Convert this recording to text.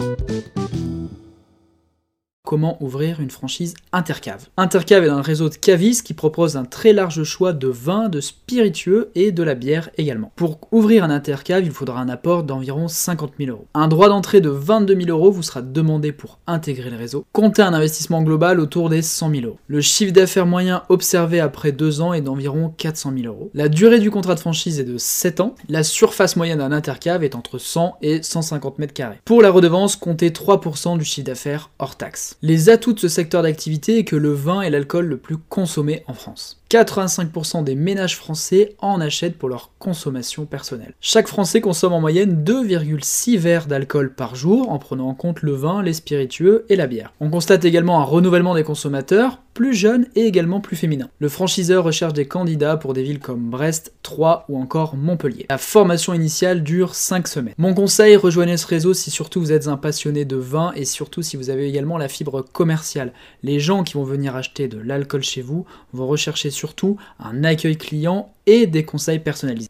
thank you comment ouvrir une franchise Intercave. Intercave est un réseau de cavistes qui propose un très large choix de vins, de spiritueux et de la bière également. Pour ouvrir un Intercave, il faudra un apport d'environ 50 000 euros. Un droit d'entrée de 22 000 euros vous sera demandé pour intégrer le réseau. Comptez un investissement global autour des 100 000 euros. Le chiffre d'affaires moyen observé après deux ans est d'environ 400 000 euros. La durée du contrat de franchise est de 7 ans. La surface moyenne d'un Intercave est entre 100 et 150 mètres carrés. Pour la redevance, comptez 3% du chiffre d'affaires hors taxe. Les atouts de ce secteur d'activité est que le vin est l'alcool le plus consommé en France. 85% des ménages français en achètent pour leur consommation personnelle. Chaque Français consomme en moyenne 2,6 verres d'alcool par jour en prenant en compte le vin, les spiritueux et la bière. On constate également un renouvellement des consommateurs, plus jeunes et également plus féminins. Le franchiseur recherche des candidats pour des villes comme Brest, Troyes ou encore Montpellier. La formation initiale dure 5 semaines. Mon conseil, rejoignez ce réseau si surtout vous êtes un passionné de vin et surtout si vous avez également la fibre commerciale. Les gens qui vont venir acheter de l'alcool chez vous vont rechercher surtout un accueil client et des conseils personnalisés.